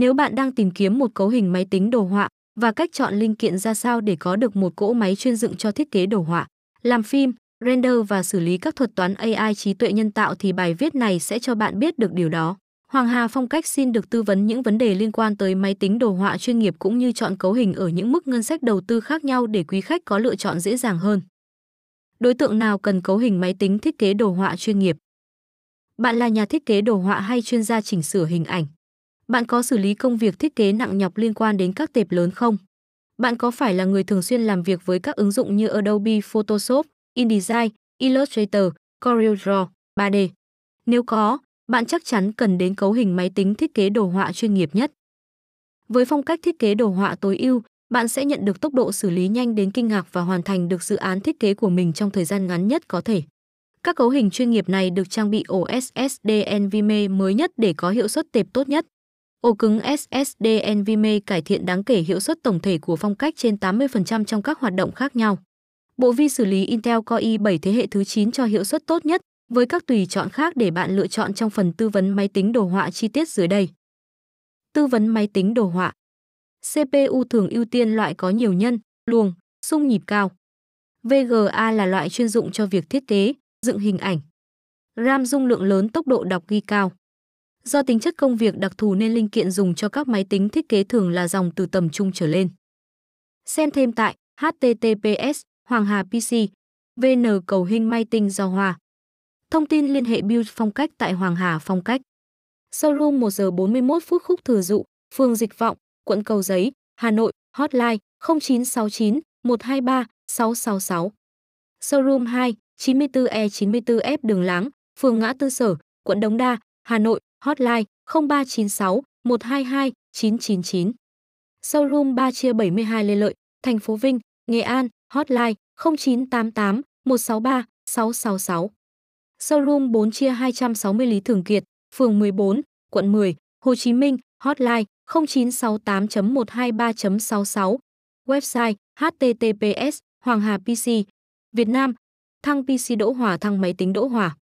Nếu bạn đang tìm kiếm một cấu hình máy tính đồ họa và cách chọn linh kiện ra sao để có được một cỗ máy chuyên dựng cho thiết kế đồ họa, làm phim, render và xử lý các thuật toán AI trí tuệ nhân tạo thì bài viết này sẽ cho bạn biết được điều đó. Hoàng Hà Phong cách xin được tư vấn những vấn đề liên quan tới máy tính đồ họa chuyên nghiệp cũng như chọn cấu hình ở những mức ngân sách đầu tư khác nhau để quý khách có lựa chọn dễ dàng hơn. Đối tượng nào cần cấu hình máy tính thiết kế đồ họa chuyên nghiệp? Bạn là nhà thiết kế đồ họa hay chuyên gia chỉnh sửa hình ảnh? Bạn có xử lý công việc thiết kế nặng nhọc liên quan đến các tệp lớn không? Bạn có phải là người thường xuyên làm việc với các ứng dụng như Adobe Photoshop, InDesign, Illustrator, CorelDRAW, 3D? Nếu có, bạn chắc chắn cần đến cấu hình máy tính thiết kế đồ họa chuyên nghiệp nhất. Với phong cách thiết kế đồ họa tối ưu, bạn sẽ nhận được tốc độ xử lý nhanh đến kinh ngạc và hoàn thành được dự án thiết kế của mình trong thời gian ngắn nhất có thể. Các cấu hình chuyên nghiệp này được trang bị ổ SSD NVMe mới nhất để có hiệu suất tệp tốt nhất. Ổ cứng SSD NVMe cải thiện đáng kể hiệu suất tổng thể của phong cách trên 80% trong các hoạt động khác nhau. Bộ vi xử lý Intel Core i7 thế hệ thứ 9 cho hiệu suất tốt nhất, với các tùy chọn khác để bạn lựa chọn trong phần tư vấn máy tính đồ họa chi tiết dưới đây. Tư vấn máy tính đồ họa CPU thường ưu tiên loại có nhiều nhân, luồng, xung nhịp cao. VGA là loại chuyên dụng cho việc thiết kế, dựng hình ảnh. RAM dung lượng lớn tốc độ đọc ghi cao. Do tính chất công việc đặc thù nên linh kiện dùng cho các máy tính thiết kế thường là dòng từ tầm trung trở lên. Xem thêm tại https Hoàng Hà PC VN cầu hình may tinh do Hòa. Thông tin liên hệ build phong cách tại Hoàng Hà phong cách. Showroom 1 giờ 41 phút khúc thừa dụ, phường Dịch Vọng, quận Cầu Giấy, Hà Nội, hotline 0969 123 666. Showroom 2, 94E94F Đường Láng, phường Ngã Tư Sở, quận Đống Đa, Hà Nội, hotline 0396 122 999. Showroom 3 chia 72 Lê Lợi, thành phố Vinh, Nghệ An, hotline 0988 163 666. Showroom 4 chia 260 Lý Thường Kiệt, phường 14, quận 10, Hồ Chí Minh, hotline 0968.123.66. Website https Hoàng Hà PC Việt Nam Thăng PC Đỗ Hòa Thăng máy tính Đỗ Hòa